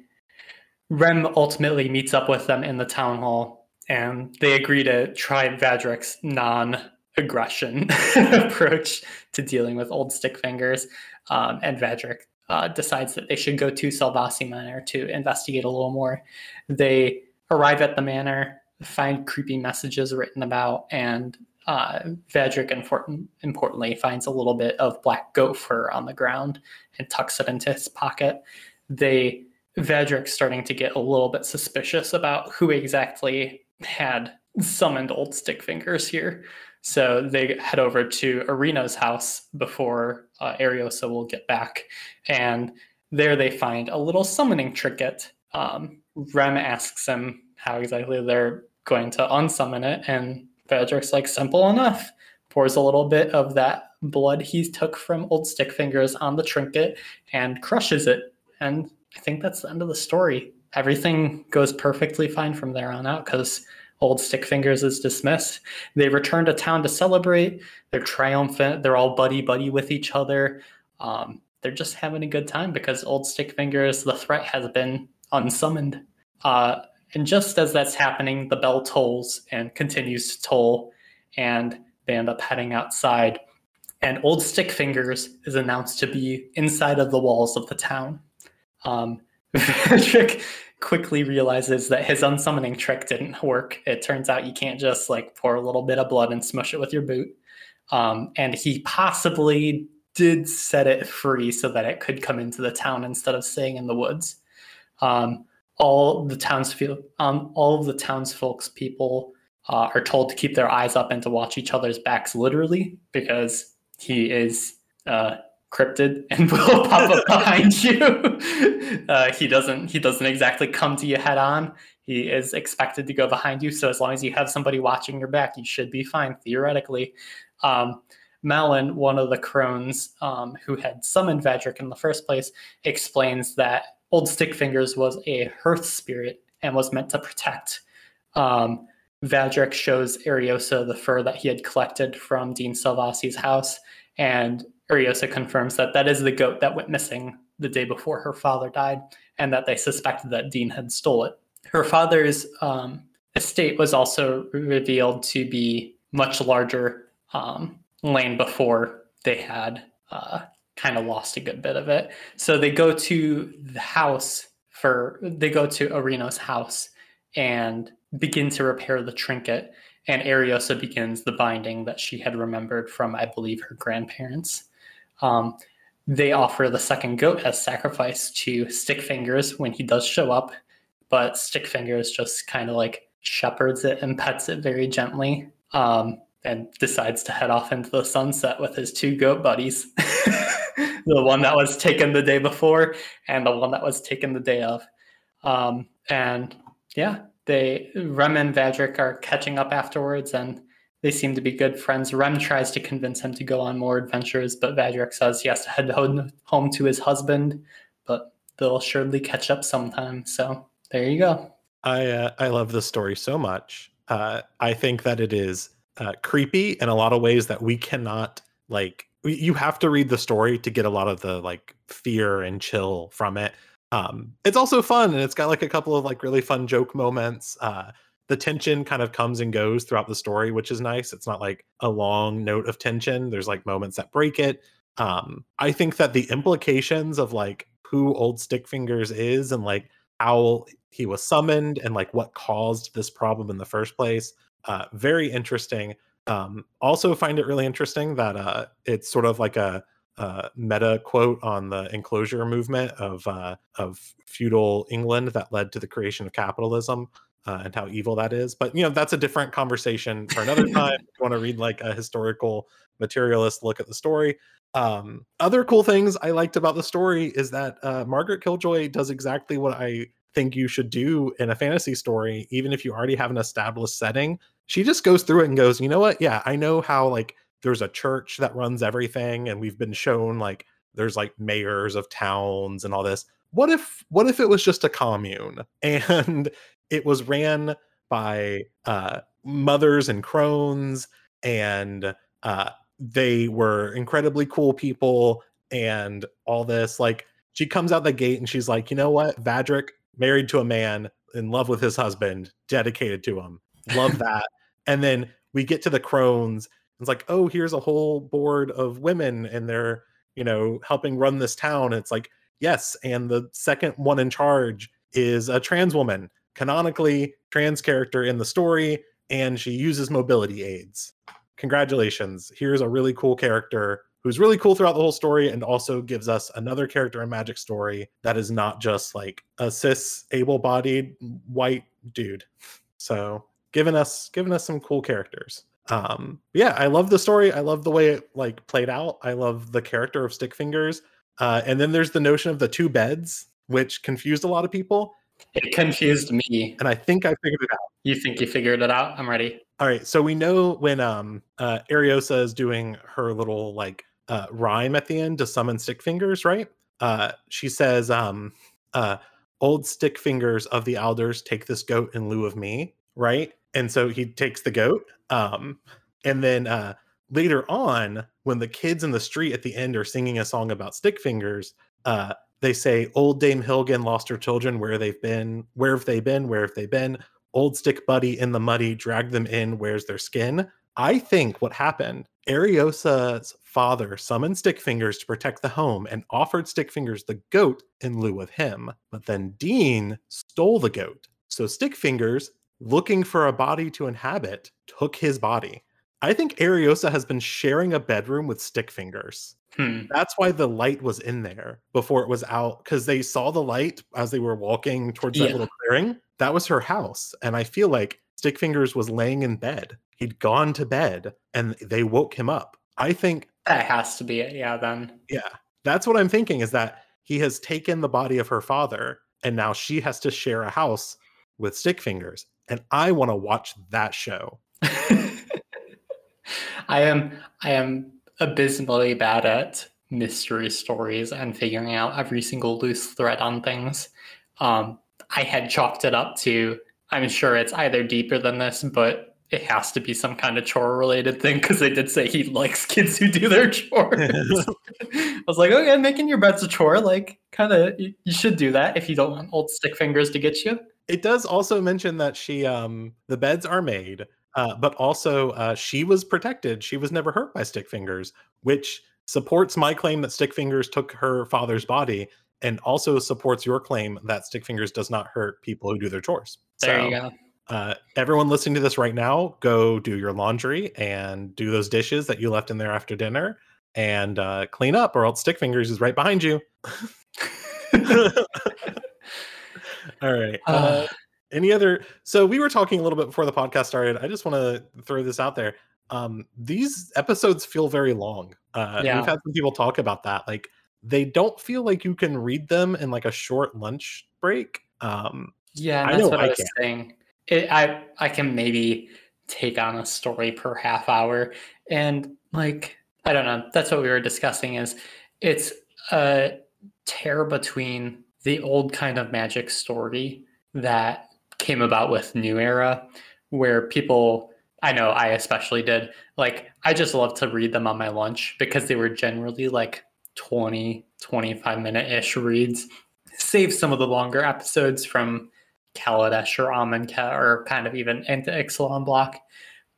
Rem ultimately meets up with them in the town hall and they agree to try Vadrik's non aggression approach to dealing with old stick fingers. Um, and Vadrik uh, decides that they should go to Salvasi Manor to investigate a little more. They arrive at the manor, find creepy messages written about, and uh, important, importantly, finds a little bit of black goat fur on the ground and tucks it into his pocket. They Vadrik's starting to get a little bit suspicious about who exactly had summoned old stick fingers here. So they head over to Arena's house before uh, Ariosa will get back. And there they find a little summoning trinket. Um, Rem asks him how exactly they're going to unsummon it. And Vadrik's like, simple enough. Pours a little bit of that blood he took from Old Stick Fingers on the trinket and crushes it. And I think that's the end of the story everything goes perfectly fine from there on out because old stick fingers is dismissed. They return to town to celebrate. They're triumphant. They're all buddy buddy with each other. Um, they're just having a good time because old stick fingers the threat has been unsummoned. Uh, and just as that's happening the bell tolls and continues to toll and they end up heading outside. And old stick fingers is announced to be inside of the walls of the town. Um, Patrick quickly realizes that his unsummoning trick didn't work. It turns out you can't just like pour a little bit of blood and smush it with your boot. Um, and he possibly did set it free so that it could come into the town instead of staying in the woods. Um, all the townsfolk, um, all of the townsfolk's people uh, are told to keep their eyes up and to watch each other's backs literally because he is uh, cryptid and will pop up behind you. Uh, he doesn't he doesn't exactly come to you head on. He is expected to go behind you. So as long as you have somebody watching your back, you should be fine theoretically. Um, Malin, one of the crones um, who had summoned Vadrik in the first place, explains that Old Stickfingers was a hearth spirit and was meant to protect. Um, Vadrik shows Ariosa the fur that he had collected from Dean Salvasi's house, and Ariosa confirms that that is the goat that went missing the day before her father died, and that they suspected that Dean had stole it. Her father's um, estate was also revealed to be much larger um, lane before they had uh, kind of lost a good bit of it. So they go to the house for they go to Areno's house and begin to repair the trinket. And Ariosa begins the binding that she had remembered from, I believe, her grandparents. Um, they offer the second goat as sacrifice to Stickfingers when he does show up, but Stickfingers just kind of like shepherds it and pets it very gently um, and decides to head off into the sunset with his two goat buddies the one that was taken the day before and the one that was taken the day of. Um, and yeah, they Rem and Vadrik are catching up afterwards, and they seem to be good friends. Rem tries to convince him to go on more adventures, but Vadrik says he has to head home to his husband. But they'll surely catch up sometime. So there you go. I uh, I love this story so much. Uh, I think that it is uh, creepy in a lot of ways that we cannot like. You have to read the story to get a lot of the like fear and chill from it. Um, it's also fun and it's got like a couple of like really fun joke moments. Uh, the tension kind of comes and goes throughout the story, which is nice. It's not like a long note of tension. There's like moments that break it. Um, I think that the implications of like who Old Stickfingers is and like how he was summoned and like what caused this problem in the first place, uh, very interesting. Um, also find it really interesting that uh, it's sort of like a uh, meta quote on the enclosure movement of uh, of feudal England that led to the creation of capitalism uh, and how evil that is. But you know that's a different conversation for another time. if you want to read like a historical materialist look at the story. Um, other cool things I liked about the story is that uh, Margaret Killjoy does exactly what I think you should do in a fantasy story, even if you already have an established setting. She just goes through it and goes, you know what? Yeah, I know how like there's a church that runs everything and we've been shown like there's like mayors of towns and all this what if what if it was just a commune and it was ran by uh mothers and crones and uh they were incredibly cool people and all this like she comes out the gate and she's like you know what vadrik married to a man in love with his husband dedicated to him love that and then we get to the crones it's like, oh, here's a whole board of women and they're, you know, helping run this town. And it's like, yes. And the second one in charge is a trans woman, canonically trans character in the story, and she uses mobility aids. Congratulations. Here's a really cool character who's really cool throughout the whole story and also gives us another character in Magic story that is not just like a cis able-bodied white dude. So, giving us giving us some cool characters um yeah i love the story i love the way it like played out i love the character of stickfingers uh and then there's the notion of the two beds which confused a lot of people it confused me. And i think i figured it out. You think you figured it out? I'm ready. All right so we know when um uh ariosa is doing her little like uh rhyme at the end to summon stickfingers right? Uh she says um uh old stickfingers of the alders take this goat in lieu of me right? And so he takes the goat um and then uh later on when the kids in the street at the end are singing a song about stick fingers uh they say old dame hilgen lost her children where they've been where have they been where have they been old stick buddy in the muddy dragged them in where's their skin i think what happened ariosa's father summoned stickfingers to protect the home and offered stickfingers the goat in lieu of him but then dean stole the goat so stickfingers looking for a body to inhabit, took his body. I think Ariosa has been sharing a bedroom with Stickfingers. Hmm. That's why the light was in there before it was out because they saw the light as they were walking towards that Yeah. little clearing. That was her house. And I feel like Stickfingers was laying in bed. He'd gone to bed and they woke him up. I think That has to be it. Yeah, then. Yeah. That's what I'm thinking is that he has taken the body of her father and now she has to share a house with stick fingers. And I want to watch that show. I am I am abysmally bad at mystery stories and figuring out every single loose thread on things. Um, I had chalked it up to I'm sure it's either deeper than this, but it has to be some kind of chore related thing because they did say he likes kids who do their chores. I was like, okay, making your bed's a chore. Like, kind of, you, you should do that if you don't want old stick fingers to get you. It does also mention that she, um, the beds are made, uh, but also uh, she was protected. She was never hurt by stick fingers, which supports my claim that stick fingers took her father's body and also supports your claim that stick fingers does not hurt people who do their chores. There so, you go. Uh, everyone listening to this right now, go do your laundry and do those dishes that you left in there after dinner and uh, clean up, or else Stick Fingers is right behind you. All right. Uh, any other? So we were talking a little bit before the podcast started. I just want to throw this out there. Um, these episodes feel very long. Uh, yeah. We've had some people talk about that. Like they don't feel like you can read them in like a short lunch break. Um, yeah, that's what I, I was can. saying. It, I I can maybe take on a story per half hour, and like I don't know. That's what we were discussing. Is it's a tear between the old kind of magic story that came about with New Era, where people I know I especially did. Like I just love to read them on my lunch because they were generally like 20, 25 minute ish reads. Save some of the longer episodes from Kaladesh or Amonkhet or kind of even into Ixalan block.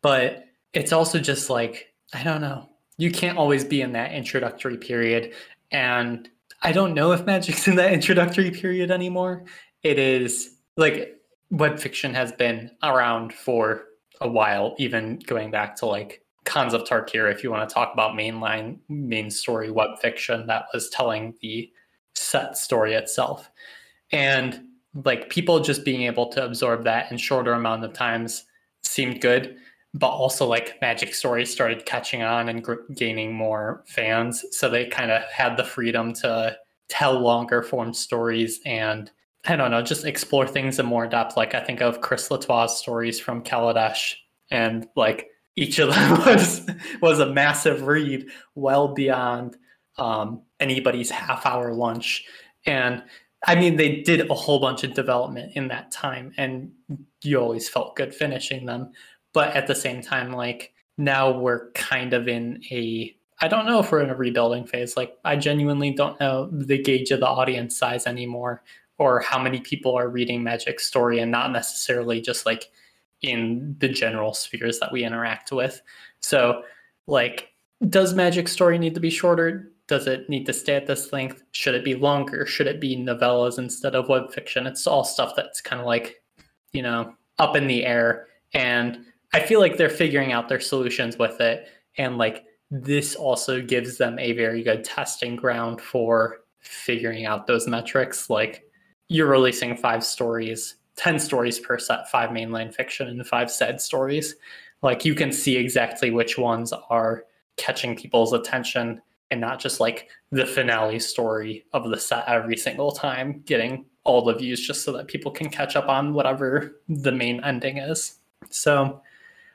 But it's also just like, I don't know. You can't always be in that introductory period. And I don't know if Magic's in that introductory period anymore. It is like web fiction has been around for a while, even going back to like Khans of Tarkir, if you want to talk about mainline main story web fiction that was telling the set story itself. And like people just being able to absorb that in shorter amount of times seemed good but also like magic stories started catching on and gr- gaining more fans so they kind of had the freedom to tell longer form stories and i don't know just explore things in more depth like i think of chris l'etoile stories from kaladesh and like each of them was was a massive read well beyond um, anybody's half hour lunch and I mean, they did a whole bunch of development in that time, and you always felt good finishing them. But at the same time, like now we're kind of in a I don't know if we're in a rebuilding phase. Like I genuinely don't know the gauge of the audience size anymore, or how many people are reading Magic Story and not necessarily just like in the general spheres that we interact with. So, like, does Magic Story need to be shorter? does it need to stay at this length? Should it be longer? Should it be novellas instead of web fiction? It's all stuff that's kind of like, you know, up in the air. And I feel like they're figuring out their solutions with it. And like this also gives them a very good testing ground for figuring out those metrics. Like you're releasing five stories, 10 stories per set, five mainline fiction, and five said stories. Like you can see exactly which ones are catching people's attention and not just like the finale story of the set every single time getting all the views just so that people can catch up on whatever the main ending is. So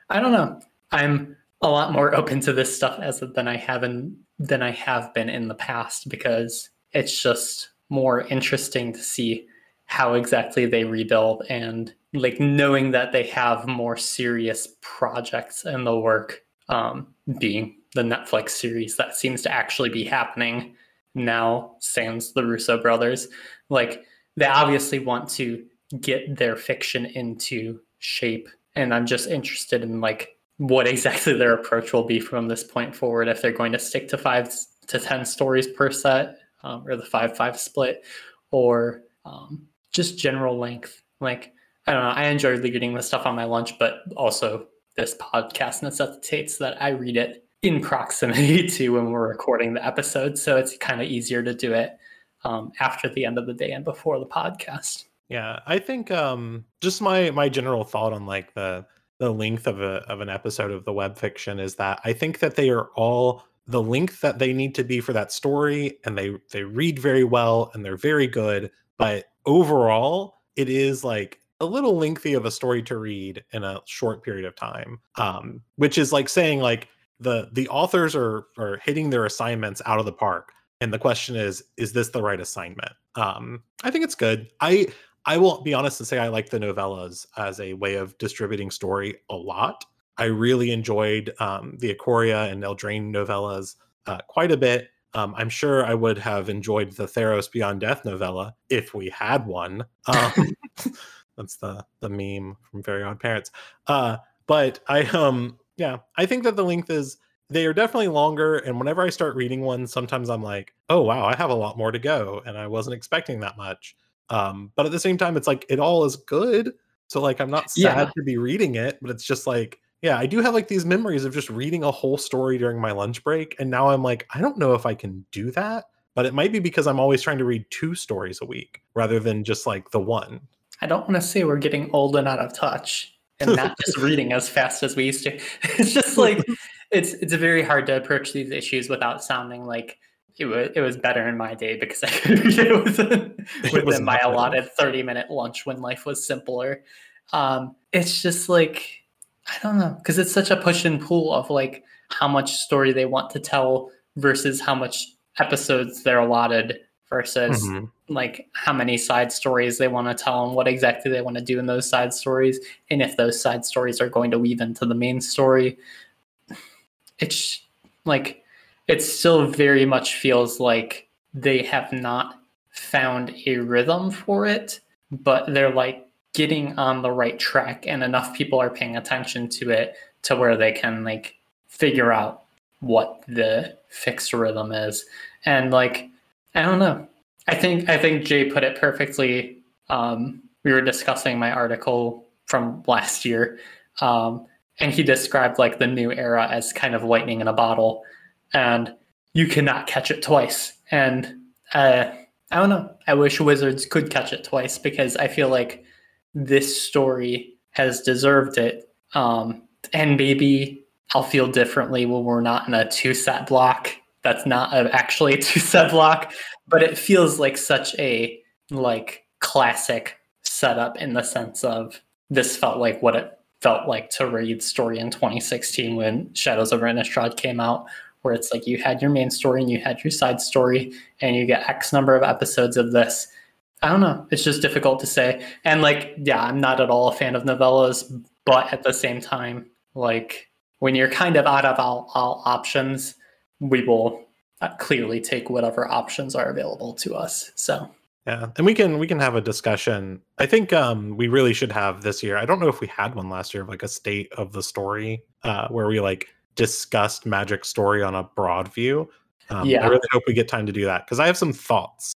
I don't know. I'm a lot more open to this stuff as than I have in, than I have been in the past because it's just more interesting to see how exactly they rebuild and like knowing that they have more serious projects in the work um, being the Netflix series that seems to actually be happening now, sans the Russo brothers. Like they obviously want to get their fiction into shape. And I'm just interested in like what exactly their approach will be from this point forward if they're going to stick to five to 10 stories per set um, or the 5 5 split or um, just general length. Like, I don't know. I enjoy reading the stuff on my lunch, but also this podcast necessitates that I read it in proximity to when we're recording the episode. So it's kind of easier to do it um, after the end of the day and before the podcast. Yeah, I think um, just my my general thought on like the the length of a of an episode of the web fiction is that I think that they are all the length that they need to be for that story and they they read very well and they're very good but overall it is like a little lengthy of a story to read in a short period of time um which is like saying like the the authors are are hitting their assignments out of the park and the question is is this the right assignment? Um i think it's good. I i will be honest and say i like the novellas as a way of distributing story a lot i really enjoyed um the ikoria and eldraine novellas uh, quite a bit um, I'm sure I would have enjoyed the Theros Beyond Death novella if we had one. Um, that's the the meme from Very Odd Parents. Uh, but I um yeah, I think that the length is they are definitely longer. And whenever I start reading one, sometimes I'm like, oh wow, I have a lot more to go, and I wasn't expecting that much. Um, but at the same time, it's like it all is good. So like I'm not sad Yeah. to be reading it, but it's just like, yeah, I do have like these memories of just reading a whole story during my lunch break. And now I'm like, I don't know if I can do that. But it might be because I'm always trying to read two stories a week rather than just like the one. I don't want to say we're getting old and out of touch and not just reading as fast as we used to. It's just like it's it's very hard to approach these issues without sounding like it was it was better in my day because I could read it within, It was within my allotted 30 minute lunch when life was simpler. Um, it's just like I don't know because it's such a push and pull of like how much story they want to tell versus how much episodes they're allotted versus Mhm. like how many side stories they want to tell and what exactly they want to do in those side stories and if those side stories are going to weave into the main story it's like it still very much feels like they have not found a rhythm for it but they're like getting on the right track and enough people are paying attention to it to where they can like figure out what the fixed rhythm is and like i don't know I think I think Jay put it perfectly. Um, we were discussing my article from last year, um, and he described like the new era as kind of lightning in a bottle, and you cannot catch it twice. And uh, I don't know. I wish Wizards could catch it twice because I feel like this story has deserved it. Um, and maybe I'll feel differently when we're not in a two set block. That's not a, actually a two set block but it feels like such a like classic setup in the sense of this felt like what it felt like to read story in 2016 when Shadows of Innistrad came out, where it's like you had your main story and you had your side story, and you get X number of episodes of this. I don't know. It's just difficult to say. And like, yeah, I'm not at all a fan of novellas, but at the same time, like when you're kind of out of all, all options, we will uh, clearly take whatever options are available to us. So Yeah, and we can we can have a discussion. I think um we really should have this year. I don't know if we had one last year of like a state of the story uh where we like discussed magic story on a broad view. Um, Yeah. I really hope we get time to do that because I have some thoughts.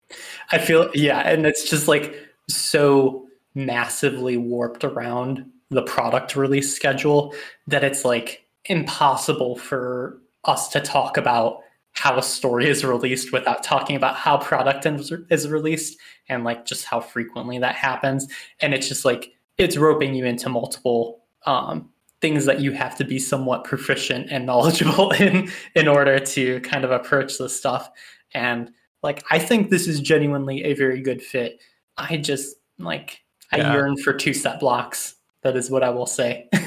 I feel, yeah, and it's just like so massively warped around the product release schedule that it's like impossible for us to talk about how a story is released without talking about how product is is released and like just how frequently that happens and it's just like it's roping you into multiple um, things that you have to be somewhat proficient and knowledgeable in in order to kind of approach this stuff. And like i think this is genuinely a very good fit. I just like i Yeah. yearn for two set blocks. That is what i will say.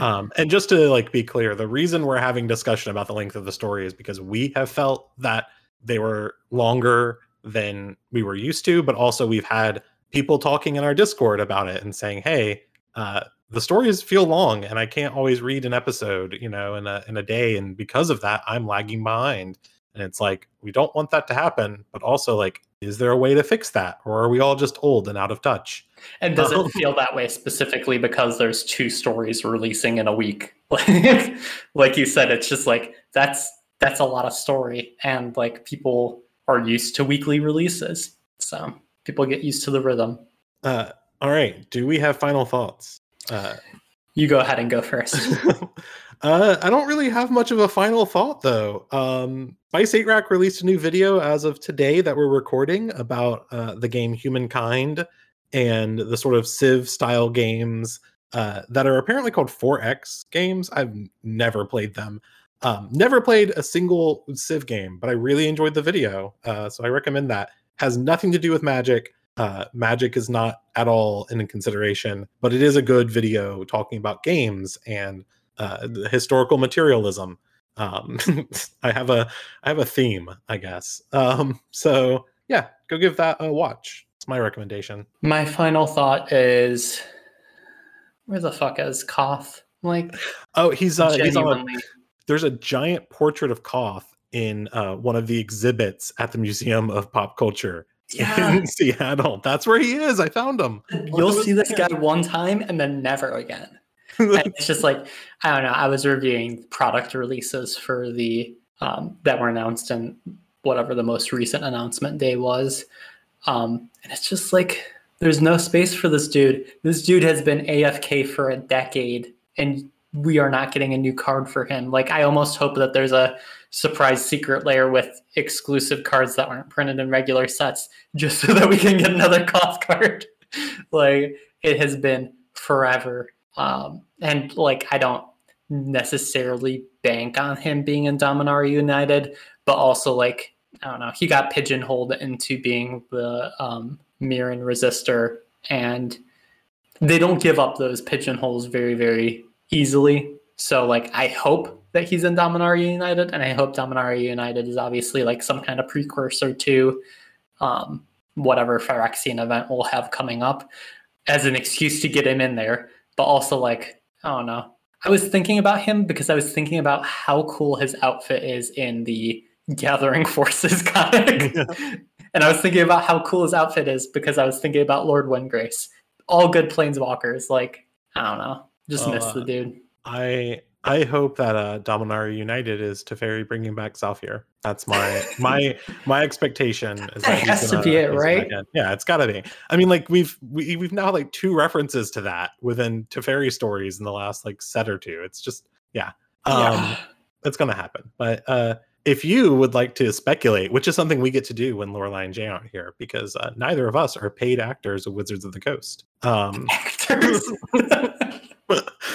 Um, and just to like be clear, the reason we're having discussion about the length of the story is because we have felt that they were longer than we were used to, but also we've had people talking in our Discord about it and saying, "Hey, uh, the stories feel long, and I can't always read an episode, you know, in a in a day, and because of that, I'm lagging behind." And it's like we don't want that to happen, but also like, is there a way to fix that, or are we all just old and out of touch? and does Oh. it feel that way specifically because there's two stories releasing in a week like like you said it's just like that's that's a lot of story and like people are used to weekly releases so people get used to the rhythm Uh, all right, do we have final thoughts? Uh, you go ahead and go first uh, I don't really have much of a final thought though. Um, Vice 8 Rack released a new video as of today that we're recording about uh, the game Humankind and the sort of Civ style games uh, that are apparently called 4X games. I've never played them. Um, never played a single Civ game, but I really enjoyed the video, uh, so I recommend that. Has nothing to do with Magic. Uh, magic is not at all in consideration, but it is a good video talking about games and uh, historical materialism. Um, I have a I have a theme, I guess. Um, so yeah, go give that a watch. It's my recommendation. My final thought is, where the fuck is Koth? Like, oh, he's uh, he's on. A, there's a giant portrait of Koth in uh, one of the exhibits at the Museum of Pop Culture yeah. in Seattle. That's where he is. I found him. You'll see this guy one time and then never again. it's just like I don't know. I was reviewing product releases for the um, that were announced and whatever the most recent announcement day was, um, and it's just like there's no space for this dude. This dude has been AFK for a decade, and we are not getting a new card for him. Like I almost hope that there's a surprise secret layer with exclusive cards that aren't printed in regular sets, just so that we can get another Koth card. like it has been forever, um, and like I don't necessarily bank on him being in Dominaria United, but also like I don't know, he got pigeonholed into being the um, Mirran resistor, and they don't give up those pigeonholes very very easily. So like I hope that he's in Dominaria United, and I hope Dominaria United is obviously like some kind of precursor to um, whatever Phyrexian event we'll have coming up as an excuse to get him in there. But also like I don't know. I was thinking about him because I was thinking about how cool his outfit is in the Gathering Forces comic. Yeah. and I was thinking about how cool his outfit is because I was thinking about Lord Windgrace. All good planeswalkers. Like, I don't know. Just miss the uh, dude. I I hope that uh Dominaria United is Teferi bringing back Zhalfir. That's my my my expectation. Is that, that has to be it, right? Yeah, it's got to be. I mean, like we've we, we've now like two references to that within Teferi stories in the last like set or two. It's just yeah, um, yeah. it's gonna happen. But uh if you would like to speculate, which is something we get to do when Lorelai and Jay aren't here, because uh, neither of us are paid actors of Wizards of the Coast. Um, actors.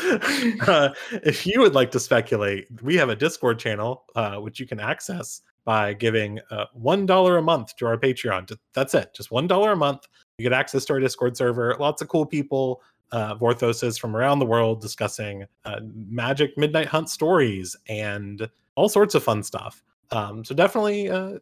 uh, if you would like to speculate, we have a Discord channel uh, which you can access by giving uh, one dollar a month to our Patreon. That's it, just one dollar a month. You get access to our Discord server. Lots of cool people, uh, Vorthoses from around the world discussing uh, Magic Midnight Hunt stories and all sorts of fun stuff. Um, so definitely uh,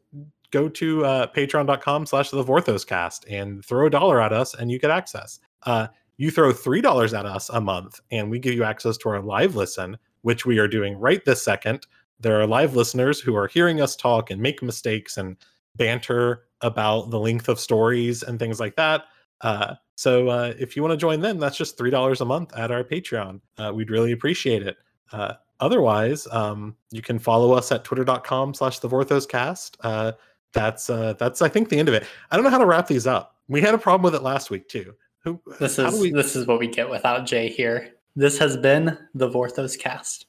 go to patreon.com slash the Vorthos cast and throw a dollar at us and you get access. Uh, you throw $3 at us a month and we give you access to our live listen, which we are doing right this second. There are live listeners who are hearing us talk and make mistakes and banter about the length of stories and things like that. Uh, so uh, if you want to join them, that's just $3 a month at our Patreon. Uh, we'd really appreciate it. Uh, otherwise, um, you can follow us at twitter.com slash the Vorthoscast. Uh, that's, uh, that's, I think, the end of it. I don't know how to wrap these up. We had a problem with it last week, too. Who, this is we... this is what we get without Jay here. This has been the Vorthos cast.